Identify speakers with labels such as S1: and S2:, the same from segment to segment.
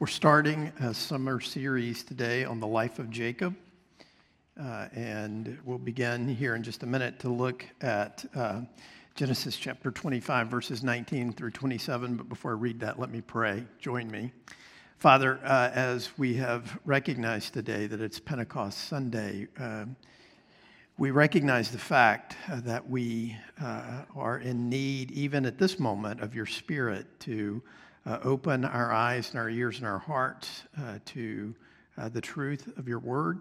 S1: We're starting a summer series today on the life of Jacob. Uh, and we'll begin here in just a minute to look at uh, Genesis chapter 25, verses 19 through 27. But before I read that, let me pray. Join me. Father, uh, as we have recognized today that it's Pentecost Sunday, uh, we recognize the fact that we uh, are in need, even at this moment, of your Spirit to uh, open our eyes and our ears and our hearts uh, to uh, the truth of your word.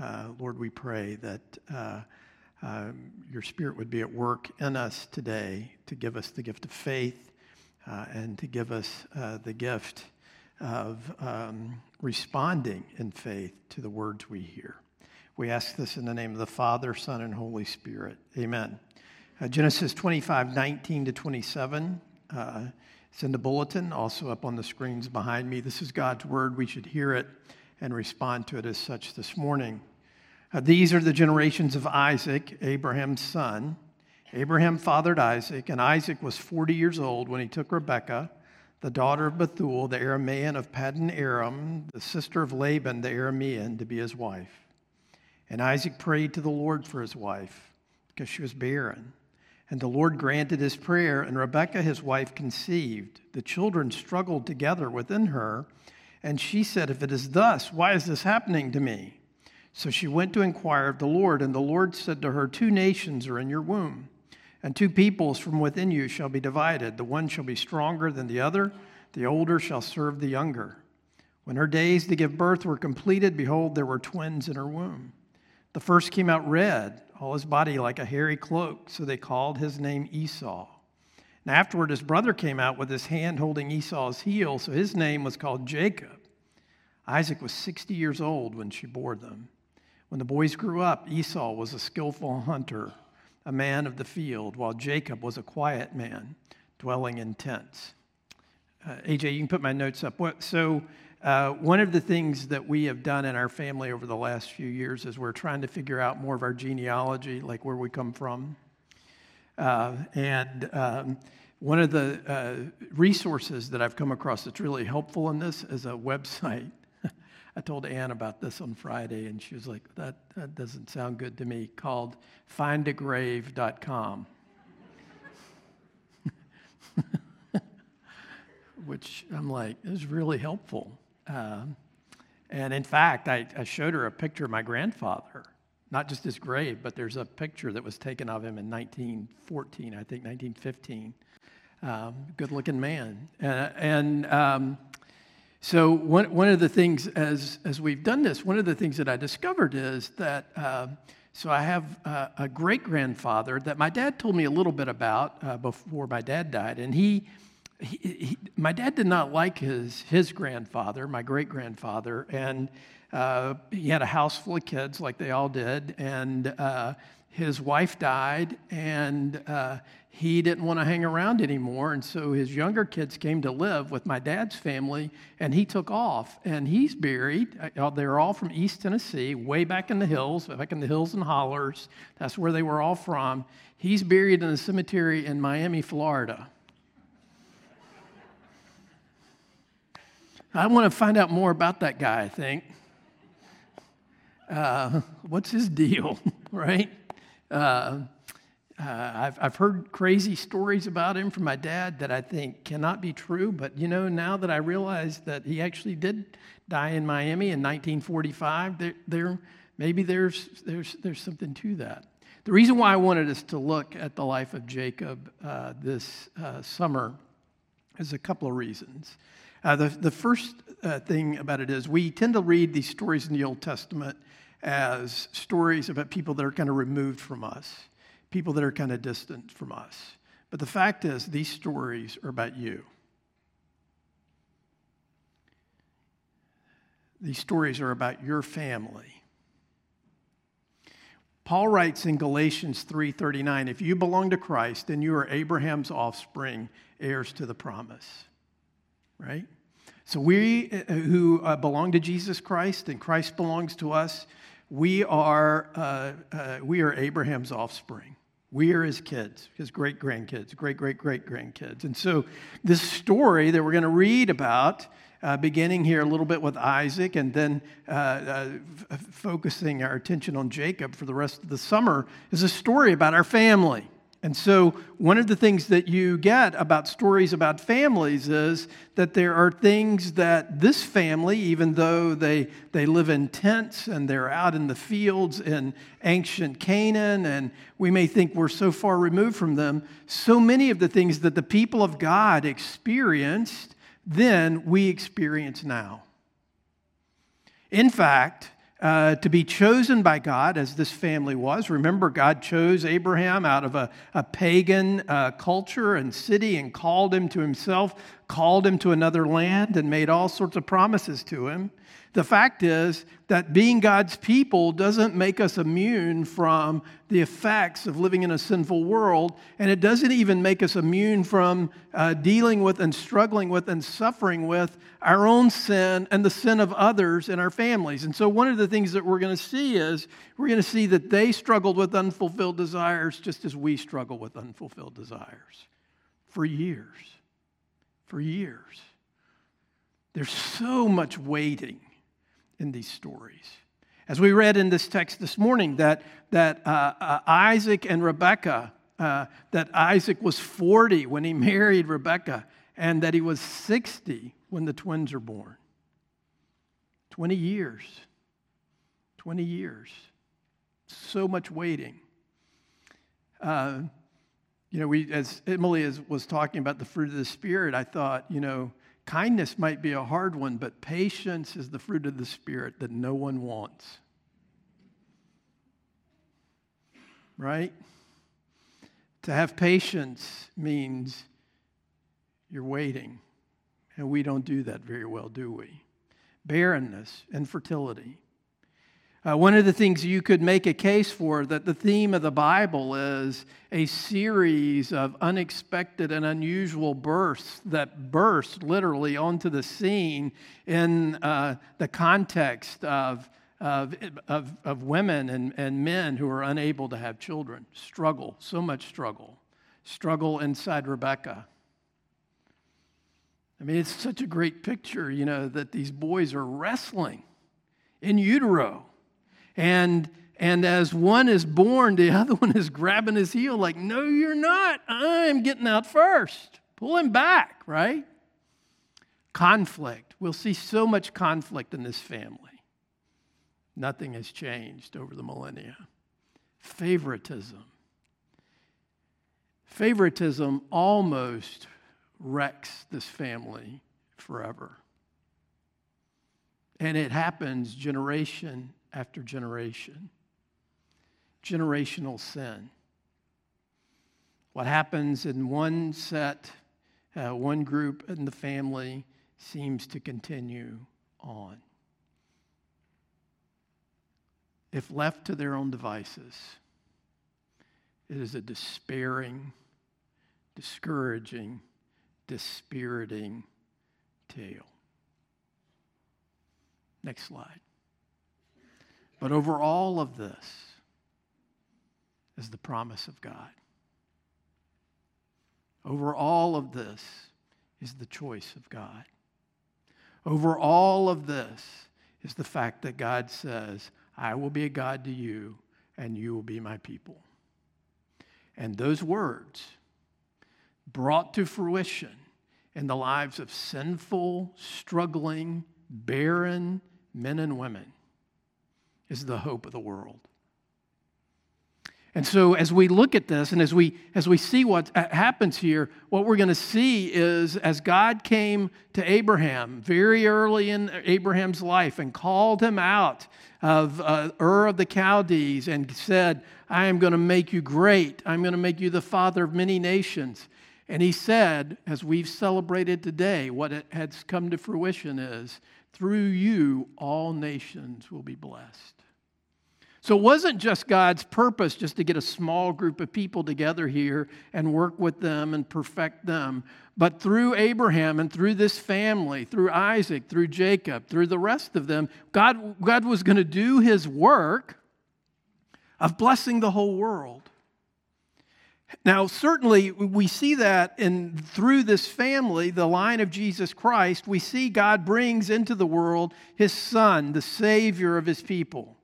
S1: Uh, Lord, we pray that uh, um, your spirit would be at work in us today to give us the gift of faith uh, and to give us the gift of um, responding in faith to the words we hear. We ask this in the name of the Father, Son, and Holy Spirit. Amen. Genesis 25, 19 to 27. In the bulletin, also up on the screens behind me. This is God's word. We should hear it and respond to it as such this morning. Uh, these are the generations of Isaac, Abraham's son. Abraham fathered Isaac, and Isaac was 40 years old when he took Rebekah, the daughter of Bethuel, the Aramean of Paddan Aram, the sister of Laban, the Aramean, to be his wife. And Isaac prayed to the Lord for his wife because she was barren. And the Lord granted his prayer, and Rebekah, his wife, conceived. The children struggled together within her, and she said, If it is thus, why is this happening to me? So she went to inquire of the Lord, and the Lord said to her, Two nations are in your womb, and two peoples from within you shall be divided. The one shall be stronger than the other, the older shall serve the younger. When her days to give birth were completed, behold, there were twins in her womb. The first came out red all his body like a hairy cloak, so they called his name Esau. And afterward, his brother came out with his hand holding Esau's heel, so his name was called Jacob. Isaac was 60 years old when she bore them. When the boys grew up, Esau was a skillful hunter, a man of the field, while Jacob was a quiet man, dwelling in tents. Uh, AJ, you can put my notes up. What, so, uh, one of the things that we have done in our family over the last few years is we're trying to figure out more of our genealogy, like where we come from. Uh, and um, one of the uh, resources that I've come across that's really helpful in this is a website. I told Ann about this on Friday, and she was like, that, that doesn't sound good to me, called findagrave.com. Which I'm like, is really helpful. Um, and in fact, I, I, showed her a picture of my grandfather, not just his grave, but there's a picture that was taken of him in 1914, I think 1915. Um, good looking man. Uh, and um, so, one, one of the things, as, as we've done this, one of the things that I discovered is that. Uh, so I have a, great grandfather that my dad told me a little bit about uh, before my dad died, and he he, he, my dad did not like his, his grandfather, my great grandfather, and uh, he had a house full of kids, like they all did, and uh, his wife died, and uh, he didn't want to hang around anymore. And so his younger kids came to live with my dad's family, and he took off. And he's buried. Uh, they're all from East Tennessee, way back in the hills, back in the hills and hollers. That's where they were all from. He's buried in a cemetery in Miami, Florida. I want to find out more about that guy, I think. Uh, what's his deal, right? Uh, uh, I've, I've heard crazy stories about him from my dad that I think cannot be true, but you know, now that I realize that he actually did die in Miami in 1945, there, there maybe there's, there's, there's something to that. The reason why I wanted us to look at the life of Jacob uh, this uh, summer is a couple of reasons. Uh, the, the first uh, thing about it is we tend to read these stories in the Old Testament as stories about people that are kind of removed from us, people that are kind of distant from us. But the fact is, these stories are about you. These stories are about your family. Paul writes in Galatians 3:39, if you belong to Christ, then you are Abraham's offspring, heirs to the promise right? So we uh, who uh, belong to Jesus Christ and Christ belongs to us, we are, uh, uh, we are Abraham's offspring. We are his kids, his great grandkids, great great great grandkids. And so, this story that we're going to read about uh, beginning here a little bit with Isaac and then uh, uh, f- focusing our attention on Jacob for the rest of the summer, is a story about our family. And so, one of the things that you get about stories about families is that there are things that this family, even though they, they live in tents and they're out in the fields in ancient Canaan, and we may think we're so far removed from them, so many of the things that the people of God experienced then we experience now. In fact, uh, to be chosen by God, as this family was. Remember, God chose Abraham out of a, a pagan uh, culture and city and called him to himself, called him to another land, and made all sorts of promises to him. The fact is that being God's people doesn't make us immune from the effects of living in a sinful world, and it doesn't even make us immune from uh, dealing with and struggling with and suffering with our own sin and the sin of others in our families. And so, one of the things that we're going to see is we're going to see that they struggled with unfulfilled desires just as we struggle with unfulfilled desires for years. For years. There's so much waiting in these stories. As we read in this text this morning, that, that uh, uh, Isaac and Rebekah, uh, that Isaac was 40 when he married Rebekah, and that he was 60 when the twins are born. 20 years. 20 years. So much waiting. You know, we, as Emily is, was talking about the fruit of the Spirit, I thought, you know, Kindness might be a hard one, but patience is the fruit of the Spirit that no one wants. Right? To have patience means you're waiting. And we don't do that very well, do we? Barrenness, infertility. Uh, one of the things you could make a case for that the theme of the Bible is a series of unexpected and unusual births that burst literally onto the scene in uh, the context of, of, of, of women and, and men who are unable to have children. Struggle, so much struggle. Struggle inside Rebecca. I mean, it's such a great picture, you know, that these boys are wrestling in utero and, and as one is born, the other one is grabbing his heel, like, no, you're not. I'm getting out first. Pull him back, right? Conflict. We'll see so much conflict in this family. Nothing has changed over the millennia. Favoritism. Favoritism almost wrecks this family forever. And it happens generation after generation. Generational sin. What happens in one set, uh, one group in the family, seems to continue on. If left to their own devices, it is a despairing, discouraging, dispiriting tale. Next slide. But over all of this is the promise of God. Over all of this is the choice of God. Over all of this is the fact that God says, I will be a God to you, and you will be my people. And those words brought to fruition in the lives of sinful, struggling, barren men and women is the hope of the world. And so, as we look at this and as we, as we see what happens here, what we're going to see is as God came to Abraham very early in Abraham's life and called him out of uh, Ur of the Chaldees and said, I am going to make you great. I'm going to make you the father of many nations. And he said, as we've celebrated today, what has come to fruition is through you, all nations will be blessed. So it wasn't just God's purpose just to get a small group of people together here and work with them and perfect them. But through Abraham and through this family, through Isaac, through Jacob, through the rest of them, God, God was going to do his work of blessing the whole world. Now, certainly, we see that in through this family, the line of Jesus Christ, we see God brings into the world his son, the savior of his people.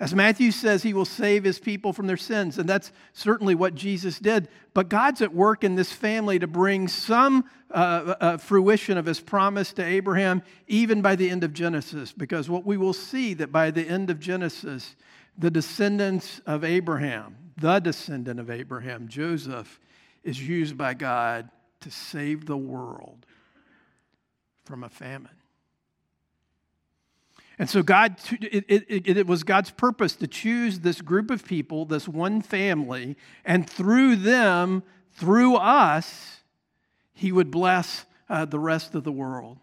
S1: As Matthew says, he will save his people from their sins, and that's certainly what Jesus did. But God's at work in this family to bring some uh, uh, fruition of his promise to Abraham, even by the end of Genesis, because what we will see that by the end of Genesis, the descendants of Abraham, the descendant of Abraham, Joseph, is used by God to save the world from a famine. And so God, it, it, it, was God's purpose to choose this group of people, this one family, and through them, through us, he would bless uh, the rest of the world.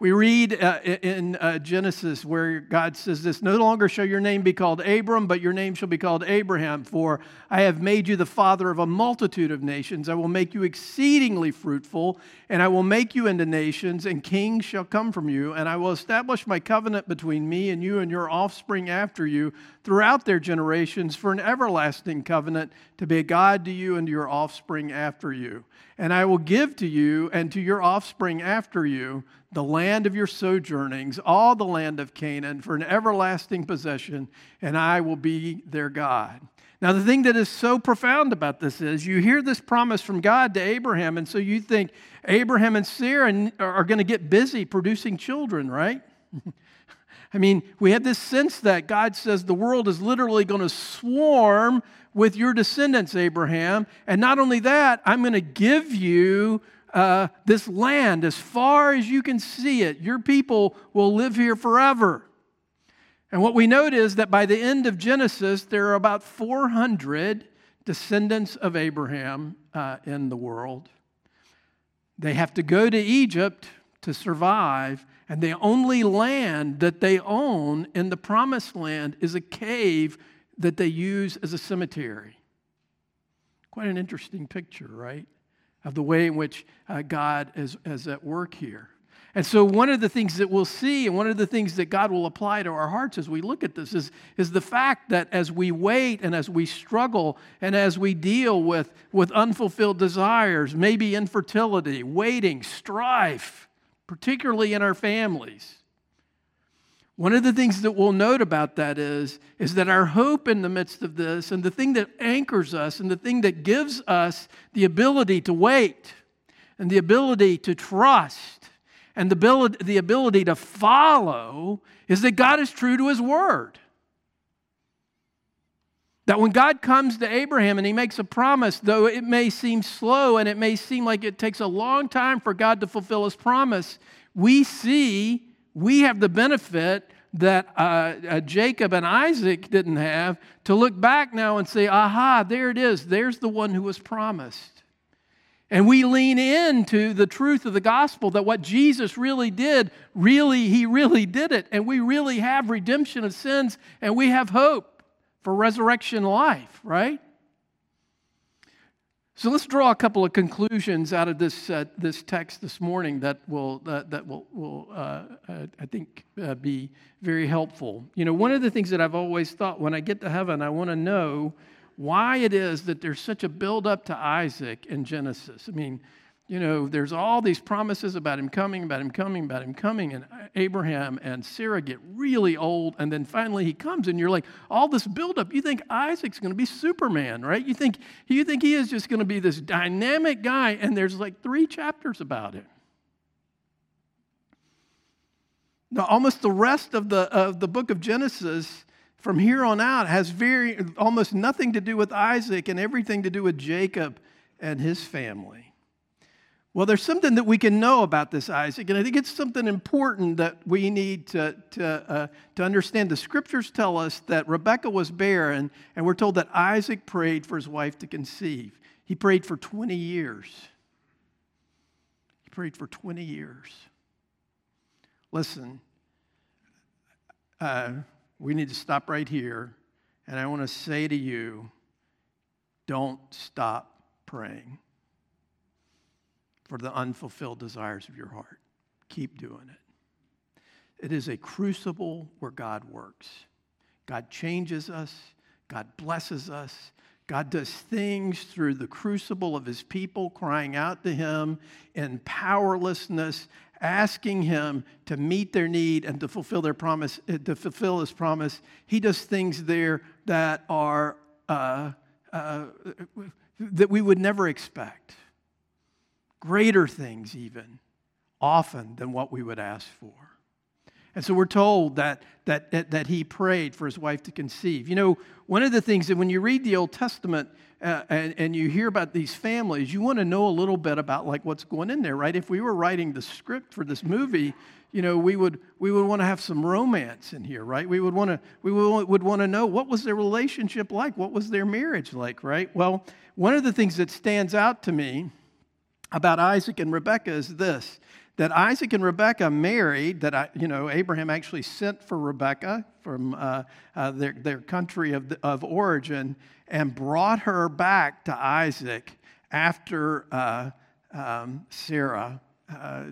S1: We read uh, in uh, Genesis where God says this No longer shall your name be called Abram, but your name shall be called Abraham, for I have made you the father of a multitude of nations. I will make you exceedingly fruitful, and I will make you into nations, and kings shall come from you. And I will establish my covenant between me and you and your offspring after you throughout their generations for an everlasting covenant to be a God to you and to your offspring after you. And I will give to you and to your offspring after you the land of your sojournings, all the land of Canaan, for an everlasting possession, and I will be their God. Now, the thing that is so profound about this is you hear this promise from God to Abraham, and so you think Abraham and Sarah are going to get busy producing children, right? I mean, we have this sense that God says the world is literally going to swarm with your descendants, Abraham. And not only that, I'm going to give you uh, this land as far as you can see it. Your people will live here forever. And what we note is that by the end of Genesis, there are about 400 descendants of Abraham uh, in the world. They have to go to Egypt to survive, and the only land that they own in the promised land is a cave that they use as a cemetery. Quite an interesting picture, right? Of the way in which uh, God is, is at work here. And so, one of the things that we'll see, and one of the things that God will apply to our hearts as we look at this, is, is the fact that as we wait and as we struggle and as we deal with, with unfulfilled desires, maybe infertility, waiting, strife, particularly in our families, one of the things that we'll note about that is, is that our hope in the midst of this, and the thing that anchors us, and the thing that gives us the ability to wait, and the ability to trust, and the ability, the ability to follow, is that God is true to His word. That when God comes to Abraham and he makes a promise, though it may seem slow and it may seem like it takes a long time for God to fulfill his promise, we see we have the benefit that uh, uh, Jacob and Isaac didn't have to look back now and say, aha, there it is. There's the one who was promised. And we lean into the truth of the gospel that what Jesus really did, really, he really did it. And we really have redemption of sins and we have hope for resurrection life, right? So let's draw a couple of conclusions out of this, uh, this text this morning that will, uh, that will, will uh, uh I think, uh, be very helpful. You know, one of the things that I've always thought when I get to heaven, I want to know why it is that there's such a build up to Isaac in Genesis. I mean, you know, there's all these promises about him coming, about him coming, about him coming, and Abraham and Sarah get really old, and then finally he comes, and you're like, all this buildup. You think Isaac's going to be Superman, right? You think you think he is just going to be this dynamic guy, and there's like three chapters about it. Now, almost the rest of the of the book of Genesis from here on out has very almost nothing to do with Isaac and everything to do with Jacob and his family. Well, there's something that we can know about this Isaac, and I think it's something important that we need to, to, uh, to understand. The scriptures tell us that Rebekah was barren, and we're told that Isaac prayed for his wife to conceive. He prayed for 20 years. He prayed for 20 years. Listen, uh, we need to stop right here, and I want to say to you don't stop praying for the unfulfilled desires of your heart. Keep doing it. It is a crucible where God works. God changes us, God blesses us, God does things through the crucible of his people crying out to him in powerlessness, asking him to meet their need and to fulfill their promise, uh, to fulfill his promise. He does things there that are uh, uh, that we would never expect. Greater things, even often than what we would ask for. And so we're told that, that, that, that, he prayed for his wife to conceive. You know, one of the things that when you read the Old Testament uh, and, and you hear about these families, you want to know a little bit about like what's going in there, right? If we were writing the script for this movie, you know, we would, we would want to have some romance in here, right? We would want to, we would, would want to know what was their relationship like? What was their marriage like, right? Well, one of the things that stands out to me about Isaac and Rebekah is this that Isaac and Rebekah married, that I, you know, Abraham actually sent for Rebekah from uh, uh, their, their country of, the, of origin and brought her back to Isaac after uh, um, Sarah, uh, uh,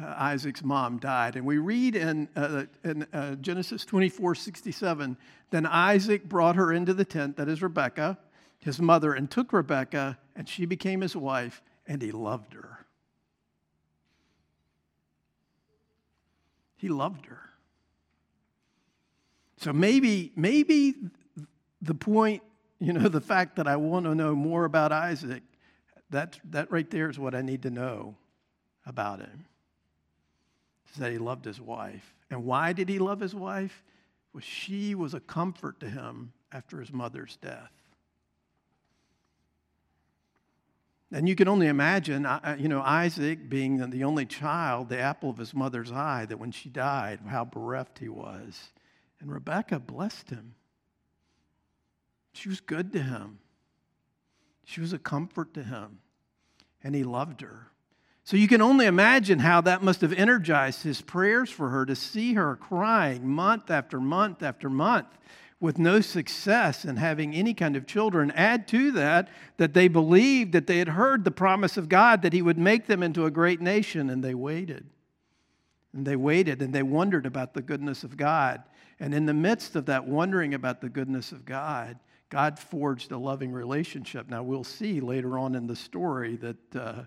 S1: Isaac's mom, died. And we read in, uh, in Genesis 24 67, then Isaac brought her into the tent, that is Rebekah, his mother, and took Rebekah, and she became his wife, and he loved her. He loved her. So maybe, maybe the point, you know, the fact that I want to know more about Isaac, that, that right there is what I need to know about him. Is that he loved his wife. And why did he love his wife? Well, she was a comfort to him after his mother's death. And you can only imagine, you know, Isaac being the only child, the apple of his mother's eye, that when she died, how bereft he was. And Rebecca blessed him. She was good to him. She was a comfort to him. And he loved her. So you can only imagine how that must have energized his prayers for her to see her crying month after month after month with no success in having any kind of children. Add to that that they believed that they had heard the promise of God that He would make them into a great nation, and they waited. And they waited and they wondered about the goodness of God. And in the midst of that wondering about the goodness of God, God forged a loving relationship. Now, we'll see later on in the story that uh,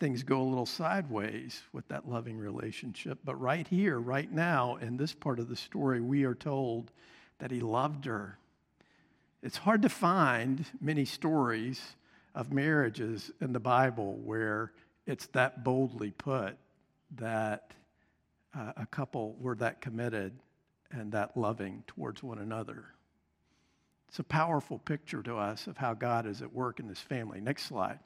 S1: things go a little sideways with that loving relationship. But right here, right now, in this part of the story, we are told that he loved her. It's hard to find many stories of marriages in the Bible where it's that boldly put that uh, a couple were that committed and that loving towards one another. It's a powerful picture to us of how God is at work in this family. Next slide.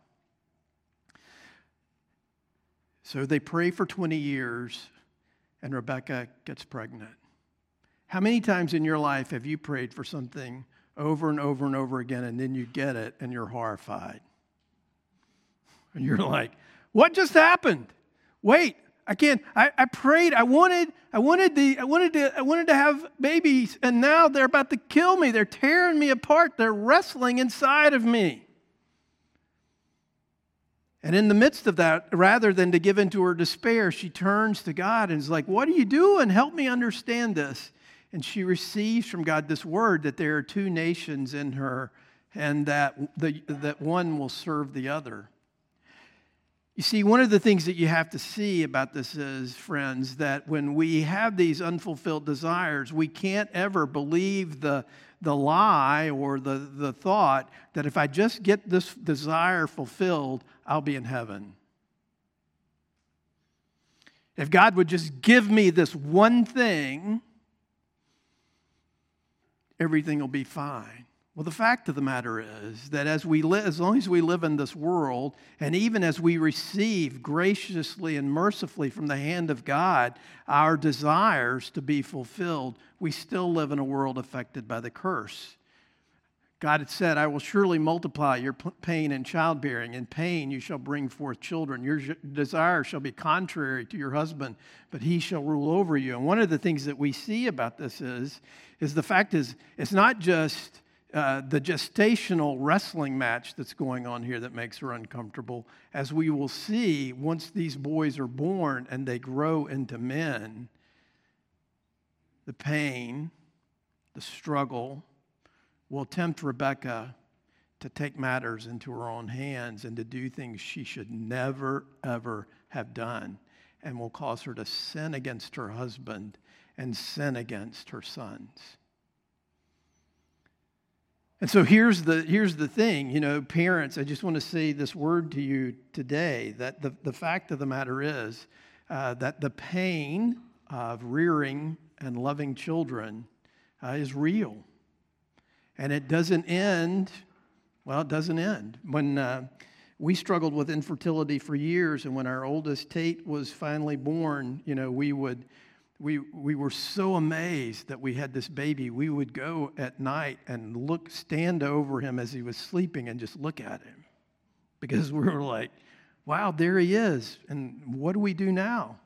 S1: So they pray for 20 years, and Rebecca gets pregnant. How many times in your life have you prayed for something over and over and over again, and then you get it and you're horrified? And you're like, what just happened? Wait, I can't. I, I prayed. I wanted. I wanted the. I wanted to. I wanted to have babies, and now they're about to kill me. They're tearing me apart. They're wrestling inside of me. And in the midst of that, rather than to give in to her despair, she turns to God and is like, "What are you doing? Help me understand this." And she receives from God this word that there are two nations in her and that, the, that one will serve the other. You see, one of the things that you have to see about this is, friends, that when we have these unfulfilled desires, we can't ever believe the, the lie or the, the thought that if I just get this desire fulfilled, I'll be in heaven. If God would just give me this one thing, everything will be fine. Well, the fact of the matter is that as we live, as long as we live in this world, and even as we receive graciously and mercifully from the hand of God our desires to be fulfilled, we still live in a world affected by the curse. God had said, I will surely multiply your pain in childbearing. In pain you shall bring forth children. Your desire shall be contrary to your husband, but he shall rule over you. And one of the things that we see about this is, is the fact is, it's not just uh, the gestational wrestling match that's going on here that makes her uncomfortable. As we will see, once these boys are born and they grow into men, the pain, the struggle, will tempt Rebecca to take matters into her own hands and to do things she should never, ever have done, and will cause her to sin against her husband and sin against her sons. And so here's the, here's the thing, you know, parents, I just want to say this word to you today that the, the fact of the matter is uh, that the pain of rearing and loving children uh, is real. And it doesn't end, well, it doesn't end. When uh, we struggled with infertility for years, and when our oldest Tate was finally born, you know, we would we, we were so amazed that we had this baby. We would go at night and look, stand over him as he was sleeping and just look at him because we were like, wow, there he is. And what do we do now?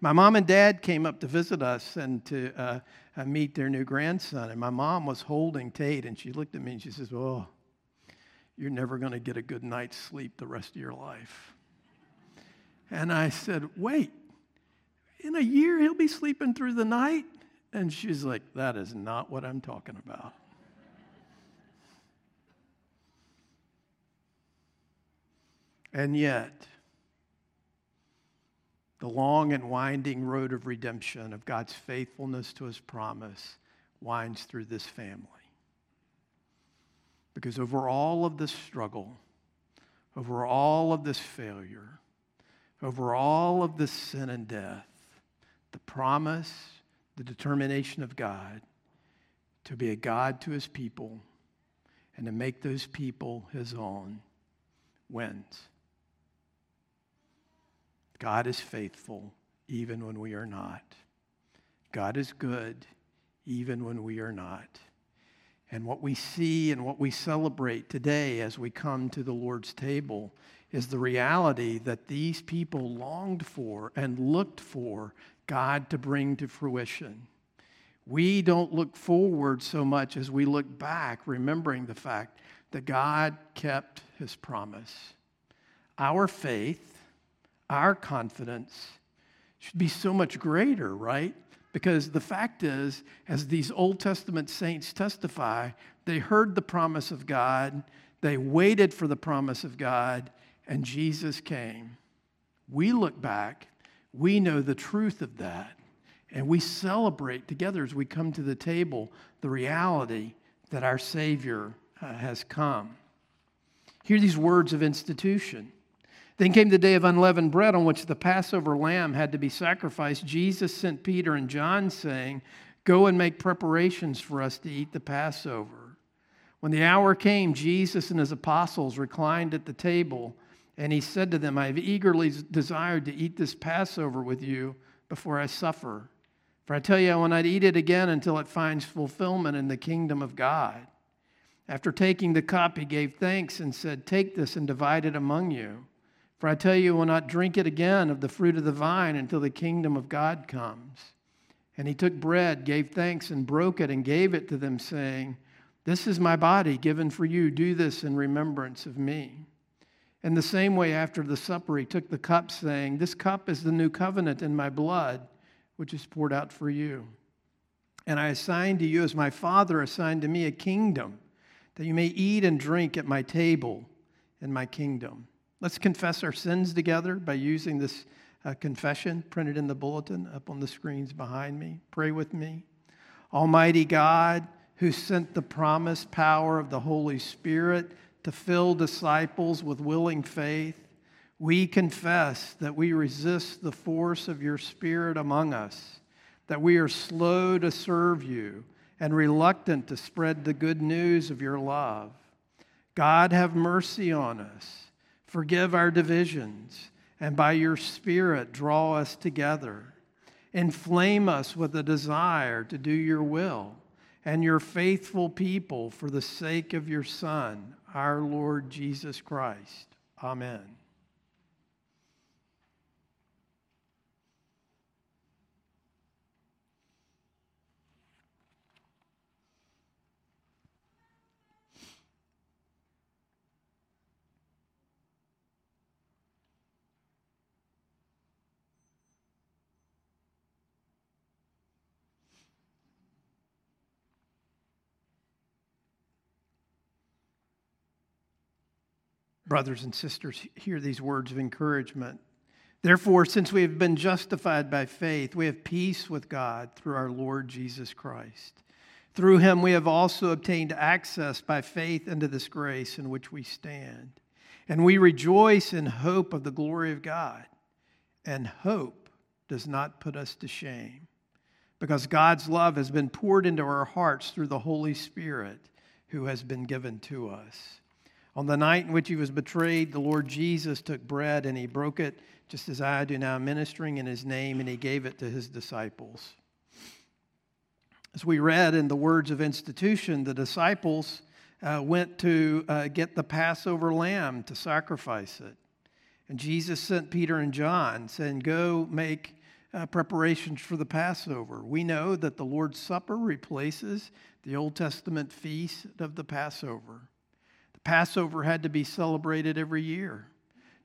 S1: My mom and dad came up to visit us and to uh, uh meet their new grandson. And my mom was holding Tate and she looked at me and she says, Oh, you're never going to get a good night's sleep the rest of your life. And I said, Wait, in a year he'll be sleeping through the night? And she's like, That is not what I'm talking about. And yet, the long and winding road of redemption, of God's faithfulness to his promise, winds through this family. Because over all of this struggle, over all of this failure, over all of this sin and death, the promise, the determination of God to be a God to his people and to make those people his own wins. God is faithful even when we are not. God is good even when we are not. And what we see and what we celebrate today as we come to the Lord's table is the reality that these people longed for and looked for God to bring to fruition. We don't look forward so much as we look back, remembering the fact that God kept his promise. Our faith, our confidence should be so much greater, right? Because the fact is, as these Old Testament saints testify, they heard the promise of God, they waited for the promise of God, and Jesus came. We look back we know the truth of that. And we celebrate together as we come to the table the reality that our Savior uh, has come. Hear these words of institution. Then came the day of unleavened bread on which the Passover lamb had to be sacrificed. Jesus sent Peter and John, saying, Go and make preparations for us to eat the Passover. When the hour came, Jesus and his apostles reclined at the table and he said to them, I have eagerly desired to eat this Passover with you before I suffer. For I tell you, I will not eat it again until it finds fulfillment in the kingdom of God. After taking the cup, he gave thanks and said, Take this and divide it among you. For I tell you, I will not drink it again of the fruit of the vine until the kingdom of God comes. And he took bread, gave thanks, and broke it, and gave it to them, saying, This is my body given for you. Do this in remembrance of me. In the same way, after the supper, he took the cup, saying, This cup is the new covenant in my blood, which is poured out for you. And I assign to you, as my Father assigned to me, a kingdom, that you may eat and drink at my table in my kingdom. Let's confess our sins together by using this uh, confession printed in the bulletin up on the screens behind me. Pray with me. Almighty God, who sent the promised power of the Holy Spirit to fill disciples with willing faith, we confess that we resist the force of your Spirit among us, that we are slow to serve you and reluctant to spread the good news of your love. God, have mercy on us, forgive our divisions, and by your Spirit, draw us together. Inflame us with a desire to do your will and your faithful people for the sake of your Son, our Lord Jesus Christ. Amen. Brothers and sisters, hear these words of encouragement. Therefore, since we have been justified by faith, we have peace with God through our Lord Jesus Christ. Through him, we have also obtained access by faith into this grace in which we stand. And we rejoice in hope of the glory of God. And hope does not put us to shame, because God's love has been poured into our hearts through the Holy Spirit who has been given to us. On the night in which he was betrayed, the Lord Jesus took bread and he broke it, just as I do now, ministering in his name, and he gave it to his disciples. As we read in the words of institution, the disciples uh, went to uh, get the Passover lamb to sacrifice it. And Jesus sent Peter and John, saying, Go make uh, preparations for the Passover. We know that the Lord's Supper replaces the Old Testament feast of the Passover. Passover had to be celebrated every year,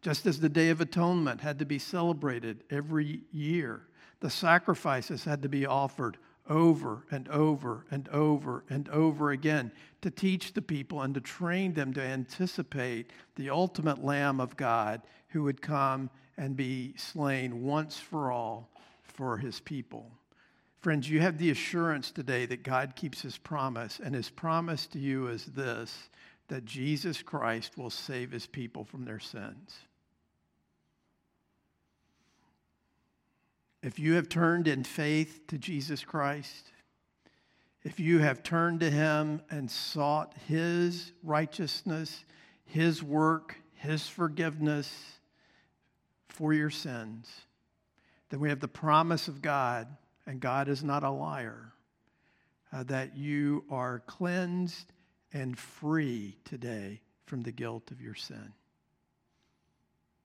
S1: just as the Day of Atonement had to be celebrated every year. The sacrifices had to be offered over and over and over and over again to teach the people and to train them to anticipate the ultimate Lamb of God who would come and be slain once for all for his people. Friends, you have the assurance today that God keeps his promise, and his promise to you is this that Jesus Christ will save his people from their sins. If you have turned in faith to Jesus Christ, if you have turned to him and sought his righteousness, his work, his forgiveness for your sins, then we have the promise of God, and God is not a liar, uh, that you are cleansed and free today from the guilt of your sin.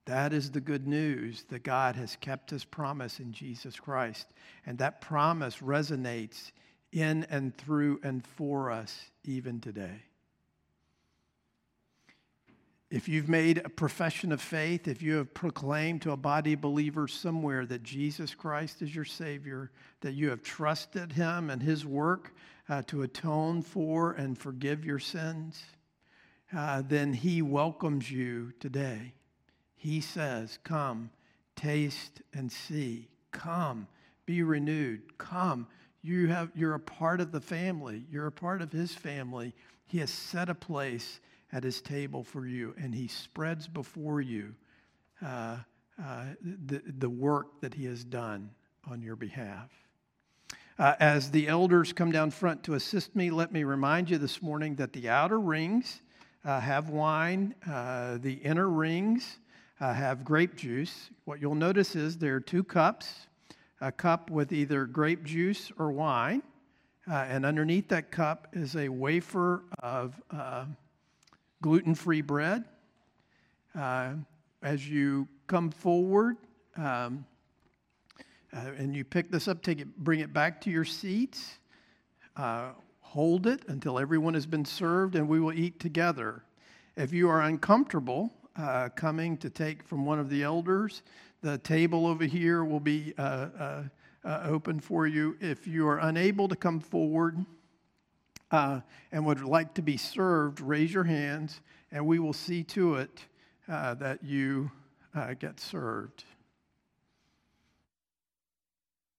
S1: That is the good news that God has kept his promise in Jesus Christ. And that promise resonates in and through and for us even today. If you've made a profession of faith, if you have proclaimed to a body of believers somewhere that Jesus Christ is your Savior, that you have trusted Him and His work uh, to atone for and forgive your sins, uh, then He welcomes you today. He says, Come, taste and see. Come, be renewed. Come, you have, you're a part of the family, you're a part of His family. He has set a place at his table for you, and he spreads before you uh, uh, the, the work that he has done on your behalf. Uh, as the elders come down front to assist me, let me remind you this morning that the outer rings uh, have wine, uh, the inner rings uh, have grape juice. What you'll notice is there are two cups a cup with either grape juice or wine. and underneath that cup is a wafer of gluten free bread. Uh, as you come forward um, uh, and you pick this up, take it, bring it back to your seats, uh, hold it until everyone has been served, and we will eat together. If you are uncomfortable uh, coming to take from one of the elders, the table over here will be uh, uh, open for you. If you are unable to come forward, uh, and would like to be served, raise your hands and we will see to it uh, that you uh, get served.